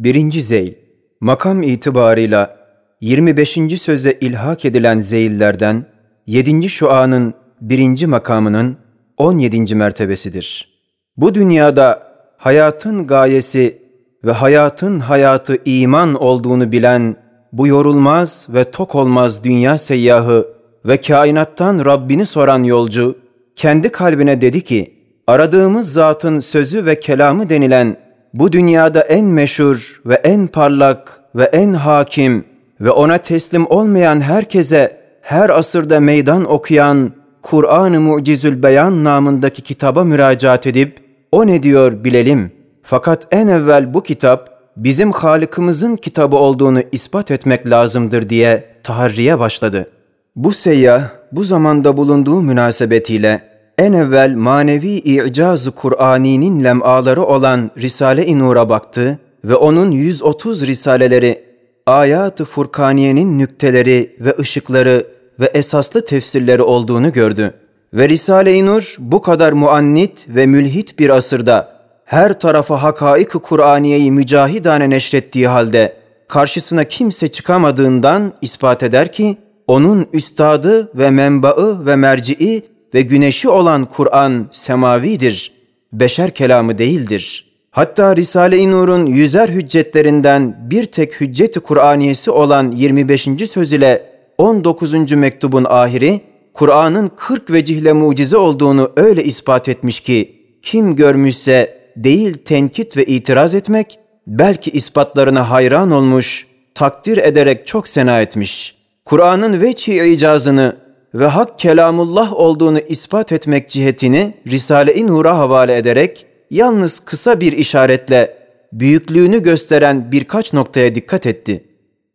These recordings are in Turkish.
1. Zeyl Makam itibarıyla 25. söze ilhak edilen zeyillerden 7. şuanın 1. makamının 17. mertebesidir. Bu dünyada hayatın gayesi ve hayatın hayatı iman olduğunu bilen bu yorulmaz ve tok olmaz dünya seyyahı ve kainattan Rabbini soran yolcu kendi kalbine dedi ki aradığımız zatın sözü ve kelamı denilen bu dünyada en meşhur ve en parlak ve en hakim ve ona teslim olmayan herkese her asırda meydan okuyan Kur'an-ı Mucizül Beyan namındaki kitaba müracaat edip o ne diyor bilelim. Fakat en evvel bu kitap bizim Halık'ımızın kitabı olduğunu ispat etmek lazımdır diye taharriye başladı. Bu seyyah bu zamanda bulunduğu münasebetiyle en evvel manevi i'caz-ı Kur'ani'nin lem'aları olan Risale-i Nur'a baktı ve onun 130 risaleleri, ayat-ı Furkaniye'nin nükteleri ve ışıkları ve esaslı tefsirleri olduğunu gördü. Ve Risale-i Nur bu kadar muannit ve mülhit bir asırda her tarafa hakaik-ı Kur'aniyeyi mücahidane neşrettiği halde karşısına kimse çıkamadığından ispat eder ki, onun üstadı ve menbaı ve merci'i ve güneşi olan Kur'an semavidir, beşer kelamı değildir. Hatta Risale-i Nur'un yüzer hüccetlerinden bir tek hücceti Kur'aniyesi olan 25. söz ile 19. mektubun ahiri, Kur'an'ın 40 vecihle mucize olduğunu öyle ispat etmiş ki, kim görmüşse değil tenkit ve itiraz etmek, belki ispatlarına hayran olmuş, takdir ederek çok sena etmiş. Kur'an'ın veçhi icazını ve hak kelamullah olduğunu ispat etmek cihetini Risale-i Nur'a havale ederek yalnız kısa bir işaretle büyüklüğünü gösteren birkaç noktaya dikkat etti.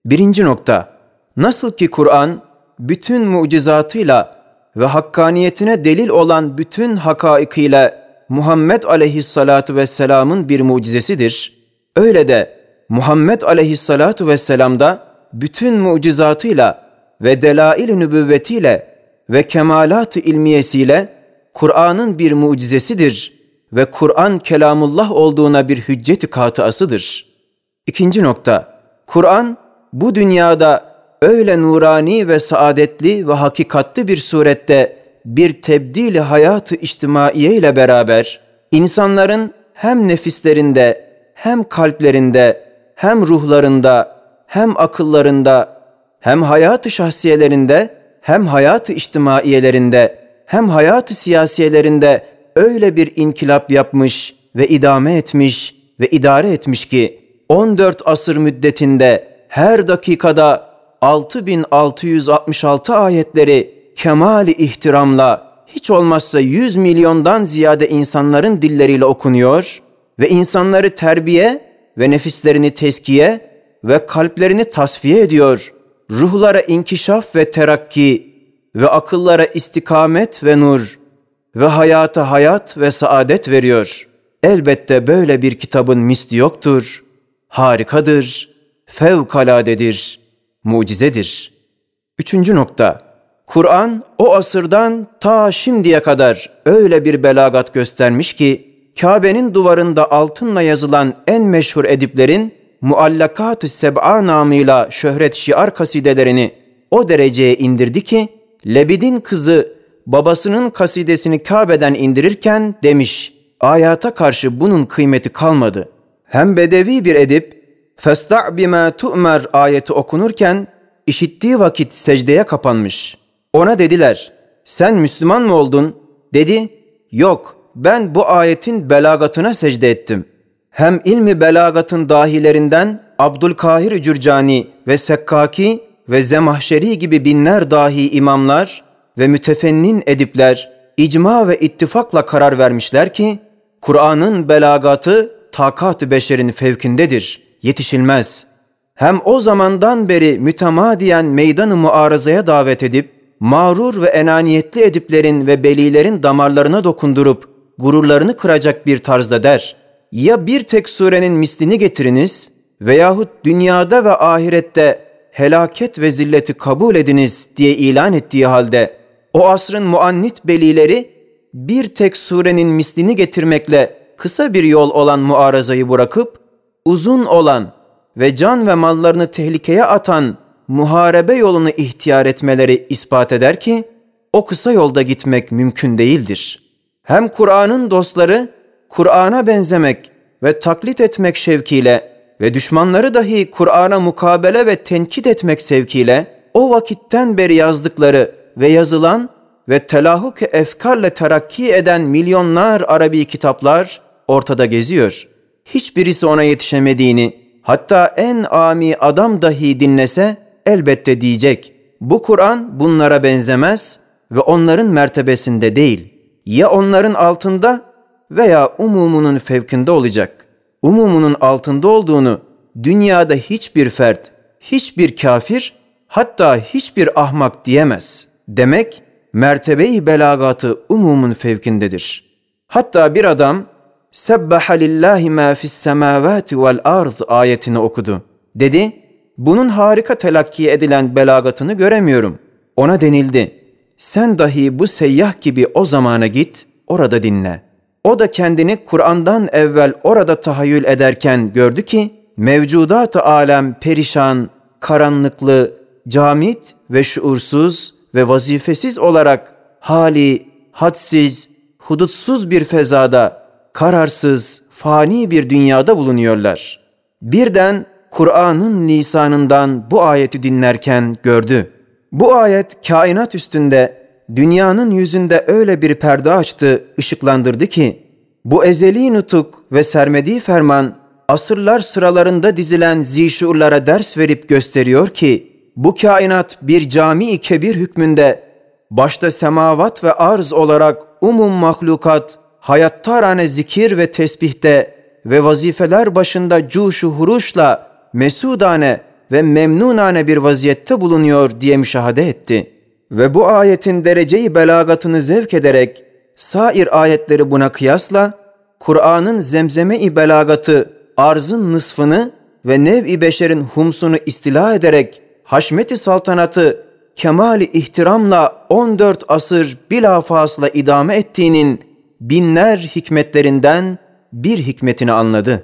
Birinci nokta, nasıl ki Kur'an bütün mucizatıyla ve hakkaniyetine delil olan bütün hakaikiyle Muhammed aleyhissalatu vesselamın bir mucizesidir. Öyle de Muhammed aleyhissalatu vesselamda bütün mucizatıyla ve delail-i nübüvvetiyle ve kemalat-ı ilmiyesiyle Kur'an'ın bir mucizesidir ve Kur'an kelamullah olduğuna bir hücceti katıasıdır. İkinci nokta, Kur'an bu dünyada öyle nurani ve saadetli ve hakikatli bir surette bir tebdili hayatı içtimaiye ile beraber insanların hem nefislerinde hem kalplerinde hem ruhlarında hem akıllarında hem hayatı şahsiyelerinde hem hayatı içtimaiyelerinde hem hayatı siyasiyelerinde öyle bir inkılap yapmış ve idame etmiş ve idare etmiş ki 14 asır müddetinde her dakikada 6666 ayetleri kemali ihtiramla hiç olmazsa 100 milyondan ziyade insanların dilleriyle okunuyor ve insanları terbiye ve nefislerini teskiye ve kalplerini tasfiye ediyor. Ruhlara inkişaf ve terakki ve akıllara istikamet ve nur ve hayata hayat ve saadet veriyor. Elbette böyle bir kitabın misli yoktur. Harikadır, fevkaladedir, mucizedir. Üçüncü nokta, Kur'an o asırdan ta şimdiye kadar öyle bir belagat göstermiş ki, Kabe'nin duvarında altınla yazılan en meşhur ediplerin Muallakat-ı Seb'a namıyla şöhret şiar kasidelerini o dereceye indirdi ki, Lebid'in kızı babasının kasidesini Kabe'den indirirken demiş, ayata karşı bunun kıymeti kalmadı. Hem bedevi bir edip, فَاسْتَعْ بِمَا تُؤْمَرْ ayeti okunurken, işittiği vakit secdeye kapanmış. Ona dediler, sen Müslüman mı oldun? Dedi, yok ben bu ayetin belagatına secde ettim. Hem ilmi belagatın dahilerinden Abdülkahir Cürcani ve Sekkaki ve Zemahşeri gibi binler dahi imamlar ve mütefennin edipler icma ve ittifakla karar vermişler ki Kur'an'ın belagatı takat-ı beşerin fevkindedir, yetişilmez. Hem o zamandan beri mütemadiyen meydanı muarazaya davet edip mağrur ve enaniyetli ediplerin ve belilerin damarlarına dokundurup gururlarını kıracak bir tarzda der. Ya bir tek surenin mislini getiriniz veyahut dünyada ve ahirette helaket ve zilleti kabul ediniz diye ilan ettiği halde o asrın muannit belileri bir tek surenin mislini getirmekle kısa bir yol olan muarazayı bırakıp uzun olan ve can ve mallarını tehlikeye atan muharebe yolunu ihtiyar etmeleri ispat eder ki, o kısa yolda gitmek mümkün değildir. Hem Kur'an'ın dostları, Kur'an'a benzemek ve taklit etmek şevkiyle ve düşmanları dahi Kur'an'a mukabele ve tenkit etmek sevkiyle o vakitten beri yazdıkları ve yazılan ve telahuk efkarla terakki eden milyonlar Arabi kitaplar ortada geziyor. Hiçbirisi ona yetişemediğini, hatta en ami adam dahi dinlese elbette diyecek. Bu Kur'an bunlara benzemez ve onların mertebesinde değil. Ya onların altında veya umumunun fevkinde olacak. Umumunun altında olduğunu dünyada hiçbir fert, hiçbir kafir, hatta hiçbir ahmak diyemez. Demek mertebeyi belagatı umumun fevkindedir. Hatta bir adam Sebbaha lillahi ma fis semavati vel ard ayetini okudu. Dedi, bunun harika telakki edilen belagatını göremiyorum. Ona denildi, sen dahi bu seyyah gibi o zamana git, orada dinle. O da kendini Kur'an'dan evvel orada tahayyül ederken gördü ki, mevcudat-ı alem perişan, karanlıklı, camit ve şuursuz ve vazifesiz olarak hali, hadsiz, hudutsuz bir fezada, kararsız, fani bir dünyada bulunuyorlar. Birden Kur'an'ın lisanından bu ayeti dinlerken gördü. Bu ayet kainat üstünde, dünyanın yüzünde öyle bir perde açtı, ışıklandırdı ki, bu ezeli nutuk ve sermedi ferman, asırlar sıralarında dizilen zişurlara ders verip gösteriyor ki, bu kainat bir cami-i kebir hükmünde, başta semavat ve arz olarak umum mahlukat, hayattarane zikir ve tesbihte ve vazifeler başında cuşu huruşla mesudane ve memnunane bir vaziyette bulunuyor diye müşahede etti. Ve bu ayetin dereceyi belagatını zevk ederek sair ayetleri buna kıyasla Kur'an'ın zemzeme-i belagatı arzın nısfını ve nev-i beşerin humsunu istila ederek haşmeti saltanatı kemali ihtiramla 14 asır bilafasla idame ettiğinin binler hikmetlerinden bir hikmetini anladı.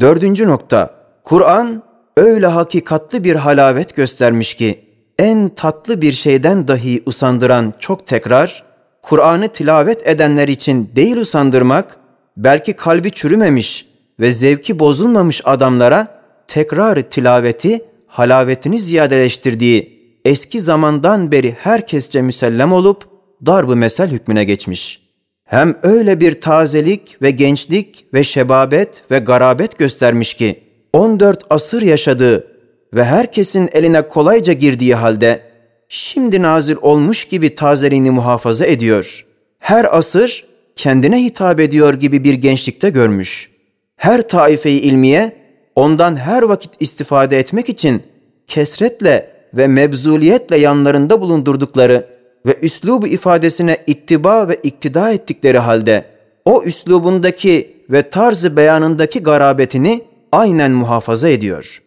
Dördüncü nokta, Kur'an öyle hakikatlı bir halavet göstermiş ki, en tatlı bir şeyden dahi usandıran çok tekrar, Kur'an'ı tilavet edenler için değil usandırmak, belki kalbi çürümemiş ve zevki bozulmamış adamlara tekrar tilaveti, halavetini ziyadeleştirdiği eski zamandan beri herkesçe müsellem olup darb-ı mesel hükmüne geçmiş. Hem öyle bir tazelik ve gençlik ve şebabet ve garabet göstermiş ki 14 asır yaşadığı ve herkesin eline kolayca girdiği halde şimdi nazil olmuş gibi tazeliğini muhafaza ediyor. Her asır kendine hitap ediyor gibi bir gençlikte görmüş. Her taifeyi ilmiye ondan her vakit istifade etmek için kesretle ve mebzuliyetle yanlarında bulundurdukları ve üslubu ifadesine ittiba ve iktida ettikleri halde o üslubundaki ve tarzı beyanındaki garabetini aynen muhafaza ediyor.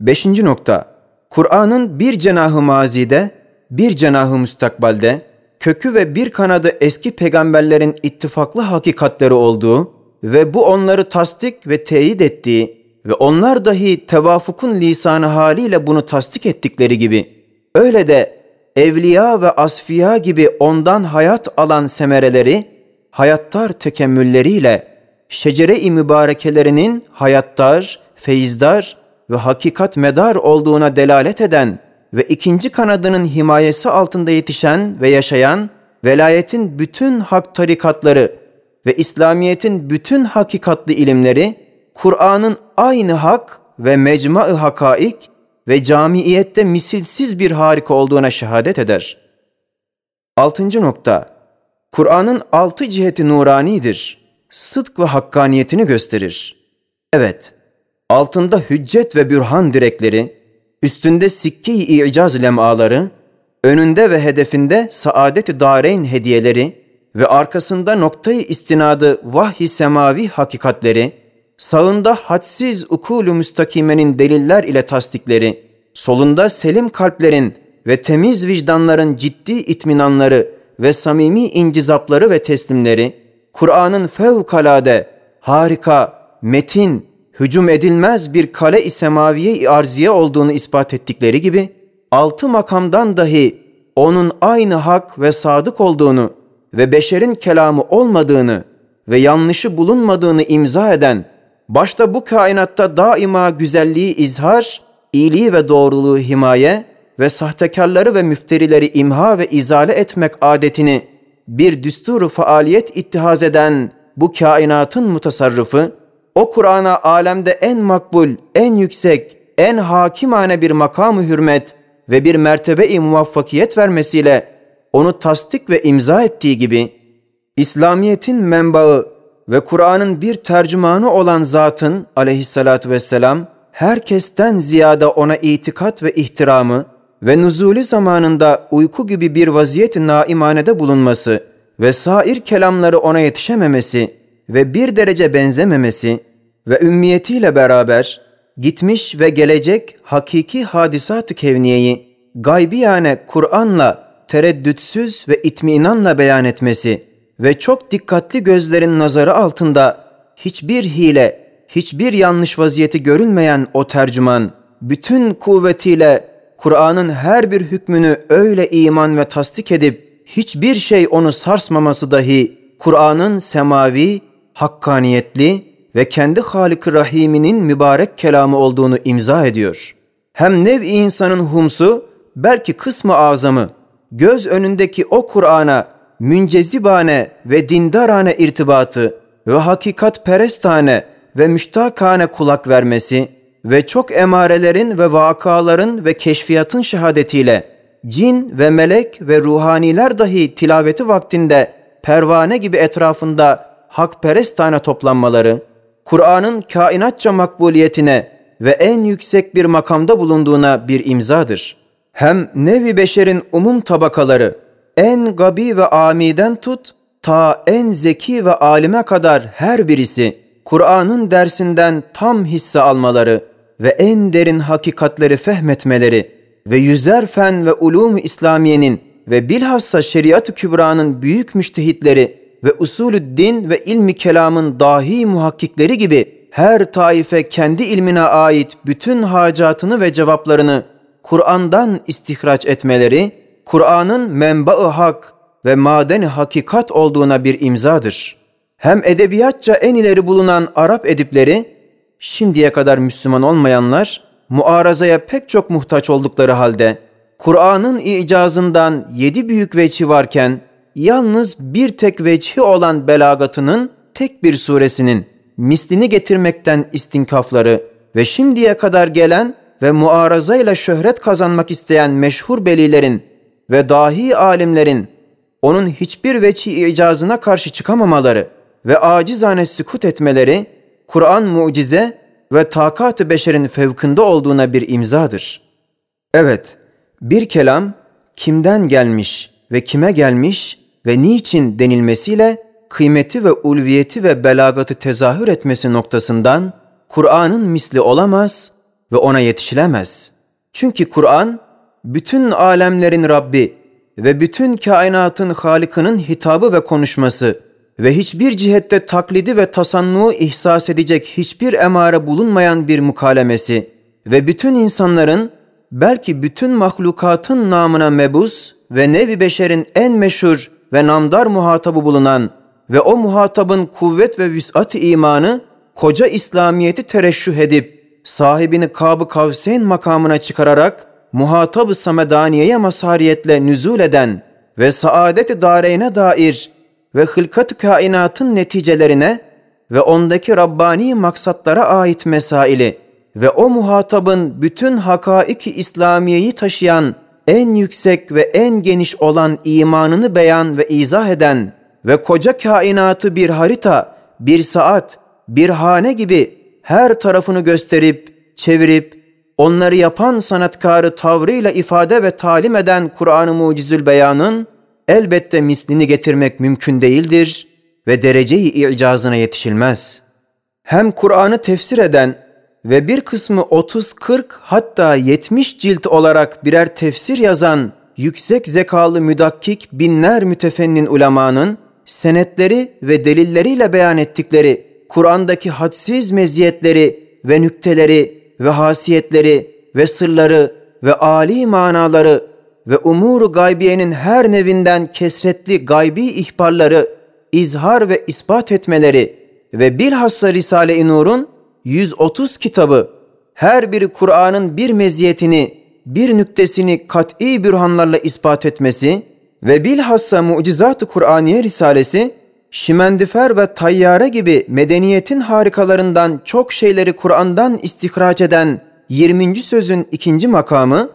Beşinci nokta, Kur'an'ın bir cenahı mazide, bir cenahı müstakbalde, kökü ve bir kanadı eski peygamberlerin ittifaklı hakikatleri olduğu ve bu onları tasdik ve teyit ettiği ve onlar dahi tevafukun lisanı haliyle bunu tasdik ettikleri gibi, öyle de evliya ve asfiya gibi ondan hayat alan semereleri, hayattar tekemmülleriyle, şecere-i mübarekelerinin hayattar, feyizdar ve hakikat medar olduğuna delalet eden ve ikinci kanadının himayesi altında yetişen ve yaşayan, velayetin bütün hak tarikatları ve İslamiyet'in bütün hakikatli ilimleri, Kur'an'ın aynı hak ve mecma-ı hakaik ve camiyette misilsiz bir harika olduğuna şehadet eder. Altıncı nokta, Kur'an'ın altı ciheti nuranidir. Sıdk ve hakkaniyetini gösterir. Evet, altında hüccet ve bürhan direkleri, üstünde sikke-i icaz lemaları, önünde ve hedefinde saadet-i dareyn hediyeleri ve arkasında noktayı istinadı vahyi semavi hakikatleri, sağında hadsiz ukulu müstakimenin deliller ile tasdikleri, solunda selim kalplerin ve temiz vicdanların ciddi itminanları ve samimi incizapları ve teslimleri, Kur'an'ın fevkalade, harika, metin, hücum edilmez bir kale-i semaviye arziye olduğunu ispat ettikleri gibi, altı makamdan dahi onun aynı hak ve sadık olduğunu ve beşerin kelamı olmadığını ve yanlışı bulunmadığını imza eden, başta bu kainatta daima güzelliği izhar, iyiliği ve doğruluğu himaye ve sahtekarları ve müfterileri imha ve izale etmek adetini bir düsturu faaliyet ittihaz eden bu kainatın mutasarrıfı, o Kur'an'a alemde en makbul, en yüksek, en hakimane bir makamı hürmet ve bir mertebe-i muvaffakiyet vermesiyle onu tasdik ve imza ettiği gibi, İslamiyet'in menbaı ve Kur'an'ın bir tercümanı olan zatın aleyhissalatu vesselam, herkesten ziyade ona itikat ve ihtiramı ve nuzuli zamanında uyku gibi bir vaziyet naimanede bulunması ve sair kelamları ona yetişememesi ve bir derece benzememesi ve ümmiyetiyle beraber gitmiş ve gelecek hakiki hadisat-ı kevniyeyi gaybiyane Kur'an'la tereddütsüz ve itminanla beyan etmesi ve çok dikkatli gözlerin nazarı altında hiçbir hile, hiçbir yanlış vaziyeti görülmeyen o tercüman, bütün kuvvetiyle Kur'an'ın her bir hükmünü öyle iman ve tasdik edip hiçbir şey onu sarsmaması dahi Kur'an'ın semavi, hakkaniyetli ve kendi Halik-i Rahim'inin mübarek kelamı olduğunu imza ediyor. Hem nev-i insanın humsu belki kısmı azamı göz önündeki o Kur'an'a müncezibane ve dindarane irtibatı ve hakikat perestane ve müştakane kulak vermesi ve çok emarelerin ve vakaların ve keşfiyatın şehadetiyle cin ve melek ve ruhaniler dahi tilaveti vaktinde pervane gibi etrafında hakperestane toplanmaları, Kur'an'ın kainatça makbuliyetine ve en yüksek bir makamda bulunduğuna bir imzadır. Hem nevi beşerin umum tabakaları, en gabi ve amiden tut, ta en zeki ve alime kadar her birisi, Kur'an'ın dersinden tam hisse almaları ve en derin hakikatleri fehmetmeleri ve yüzer fen ve ulum İslamiyenin ve bilhassa şeriat-ı kübranın büyük müştehitleri ve usulü din ve ilmi kelamın dahi muhakkikleri gibi her taife kendi ilmine ait bütün hacatını ve cevaplarını Kur'an'dan istihraç etmeleri, Kur'an'ın menba-ı hak ve madeni hakikat olduğuna bir imzadır. Hem edebiyatça en ileri bulunan Arap edipleri, şimdiye kadar Müslüman olmayanlar, muarazaya pek çok muhtaç oldukları halde, Kur'an'ın icazından yedi büyük veçhi varken, yalnız bir tek veçhi olan belagatının tek bir suresinin mislini getirmekten istinkafları ve şimdiye kadar gelen ve muarazayla şöhret kazanmak isteyen meşhur belilerin ve dahi alimlerin onun hiçbir veçhi icazına karşı çıkamamaları ve acizane sükut etmeleri Kur'an mucize ve takat-ı beşerin fevkinde olduğuna bir imzadır. Evet, bir kelam kimden gelmiş ve kime gelmiş ve niçin denilmesiyle kıymeti ve ulviyeti ve belagatı tezahür etmesi noktasından Kur'an'ın misli olamaz ve ona yetişilemez. Çünkü Kur'an bütün alemlerin Rabbi ve bütün kainatın Halik'inin hitabı ve konuşması ve hiçbir cihette taklidi ve tasannuğu ihsas edecek hiçbir emare bulunmayan bir mukalemesi ve bütün insanların belki bütün mahlukatın namına mebus ve nevi beşerin en meşhur ve namdar muhatabı bulunan ve o muhatabın kuvvet ve vüs'at imanı koca İslamiyeti tereşüh edip sahibini Kab-ı Kavseyn makamına çıkararak muhatab-ı Samedaniye'ye masariyetle nüzul eden ve saadet-i dareyne dair ve hılkat kainatın neticelerine ve ondaki Rabbani maksatlara ait mesaili ve o muhatabın bütün hakaiki İslamiyeyi taşıyan en yüksek ve en geniş olan imanını beyan ve izah eden ve koca kainatı bir harita, bir saat, bir hane gibi her tarafını gösterip, çevirip, onları yapan sanatkarı tavrıyla ifade ve talim eden Kur'an-ı Mucizül Beyan'ın elbette mislini getirmek mümkün değildir ve dereceyi icazına yetişilmez. Hem Kur'an'ı tefsir eden ve bir kısmı 30-40 hatta 70 cilt olarak birer tefsir yazan yüksek zekalı müdakkik binler mütefennin ulemanın senetleri ve delilleriyle beyan ettikleri Kur'an'daki hadsiz meziyetleri ve nükteleri ve hasiyetleri ve sırları ve âli manaları ve umuru gaybiyenin her nevinden kesretli gaybi ihbarları izhar ve ispat etmeleri ve bilhassa Risale-i Nur'un 130 kitabı her biri Kur'an'ın bir meziyetini, bir nüktesini kat'i bürhanlarla ispat etmesi ve bilhassa Mucizat-ı Kur'aniye Risalesi şimendifer ve tayyare gibi medeniyetin harikalarından çok şeyleri Kur'an'dan istihraç eden 20. sözün ikinci makamı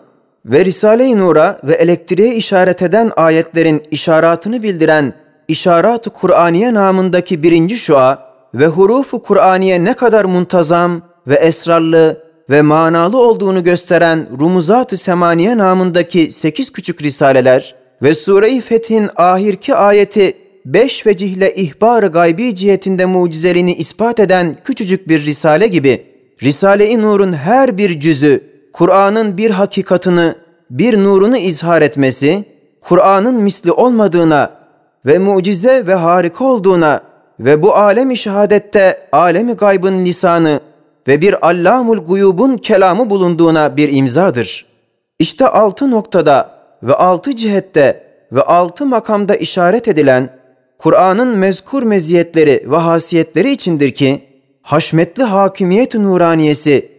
ve Risale-i Nur'a ve elektriğe işaret eden ayetlerin işaratını bildiren İşarat-ı Kur'aniye namındaki birinci şua ve hurufu Kur'aniye ne kadar muntazam ve esrarlı ve manalı olduğunu gösteren Rumuzat-ı Semaniye namındaki sekiz küçük risaleler ve Sure-i Fetih'in ahirki ayeti beş vecihle ihbar-ı gaybi cihetinde mucizelerini ispat eden küçücük bir risale gibi, Risale-i Nur'un her bir cüzü, Kur'an'ın bir hakikatını, bir nurunu izhar etmesi, Kur'an'ın misli olmadığına ve mucize ve harika olduğuna ve bu alem-i şehadette alemi gaybın lisanı ve bir allamul guyubun kelamı bulunduğuna bir imzadır. İşte altı noktada ve altı cihette ve altı makamda işaret edilen Kur'an'ın mezkur meziyetleri ve hasiyetleri içindir ki, haşmetli hakimiyet nuraniyesi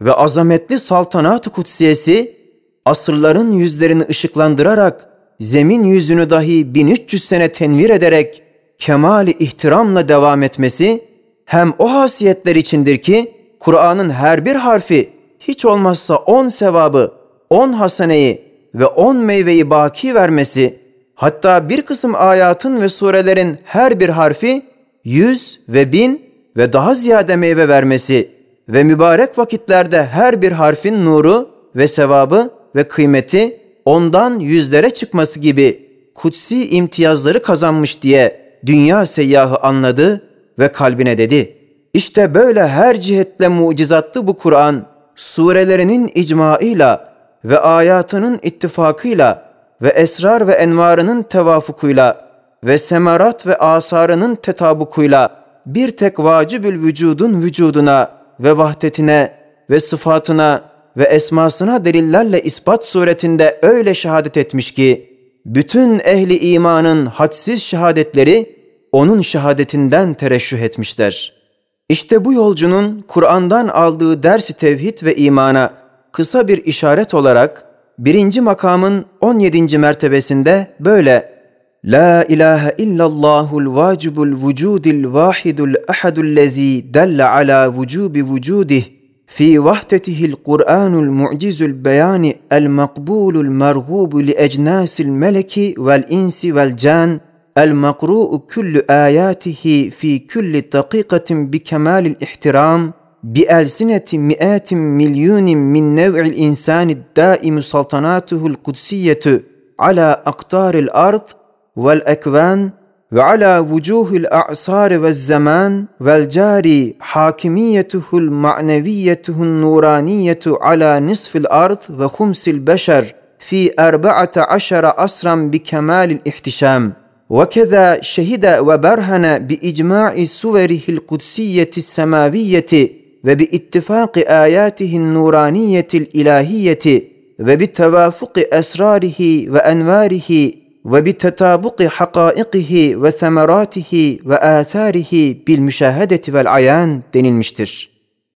ve azametli saltanat-ı kutsiyesi, asırların yüzlerini ışıklandırarak, zemin yüzünü dahi 1300 sene tenvir ederek, kemali ihtiramla devam etmesi, hem o hasiyetler içindir ki, Kur'an'ın her bir harfi, hiç olmazsa on sevabı, on haseneyi ve on meyveyi baki vermesi, Hatta bir kısım ayatın ve surelerin her bir harfi yüz ve bin ve daha ziyade meyve vermesi ve mübarek vakitlerde her bir harfin nuru ve sevabı ve kıymeti ondan yüzlere çıkması gibi kutsi imtiyazları kazanmış diye dünya seyyahı anladı ve kalbine dedi. İşte böyle her cihetle mucizatlı bu Kur'an surelerinin icmaıyla ve ayatının ittifakıyla ve esrar ve envarının tevafukuyla ve semarat ve asarının tetabukuyla bir tek vacibül vücudun vücuduna ve vahdetine ve sıfatına ve esmasına delillerle ispat suretinde öyle şehadet etmiş ki, bütün ehli imanın hadsiz şehadetleri onun şehadetinden tereşüh etmişler. İşte bu yolcunun Kur'an'dan aldığı dersi tevhid ve imana kısa bir işaret olarak birinci makamın 17. mertebesinde böyle La ilahe illallahul vacibul vücudil vahidul ahadul lezi delle ala vücubi vücudih في وحدته القرآن المعجز البيان المقبول المرغوب لأجناس الملك والإنس والجان المقروء كل آياته في كل دقيقة بكمال الاحترام بألسنة مئات مليون من نوع الإنسان الدائم سلطناته القدسية على أقطار الأرض والأكوان وعلى وجوه الأعصار والزمان والجاري حاكميته المعنوية النورانية على نصف الأرض وخمس البشر في أربعة عشر أسرا بكمال الاحتشام. وكذا شهد وبرهن بإجماع سوره القدسية السماوية ve bi ittifaki ayatihin nuraniyetil ilahiyeti ve ve bi tetabuki hakaikihi ve semeratihi ve atharihi bil müşahedeti vel ayan denilmiştir.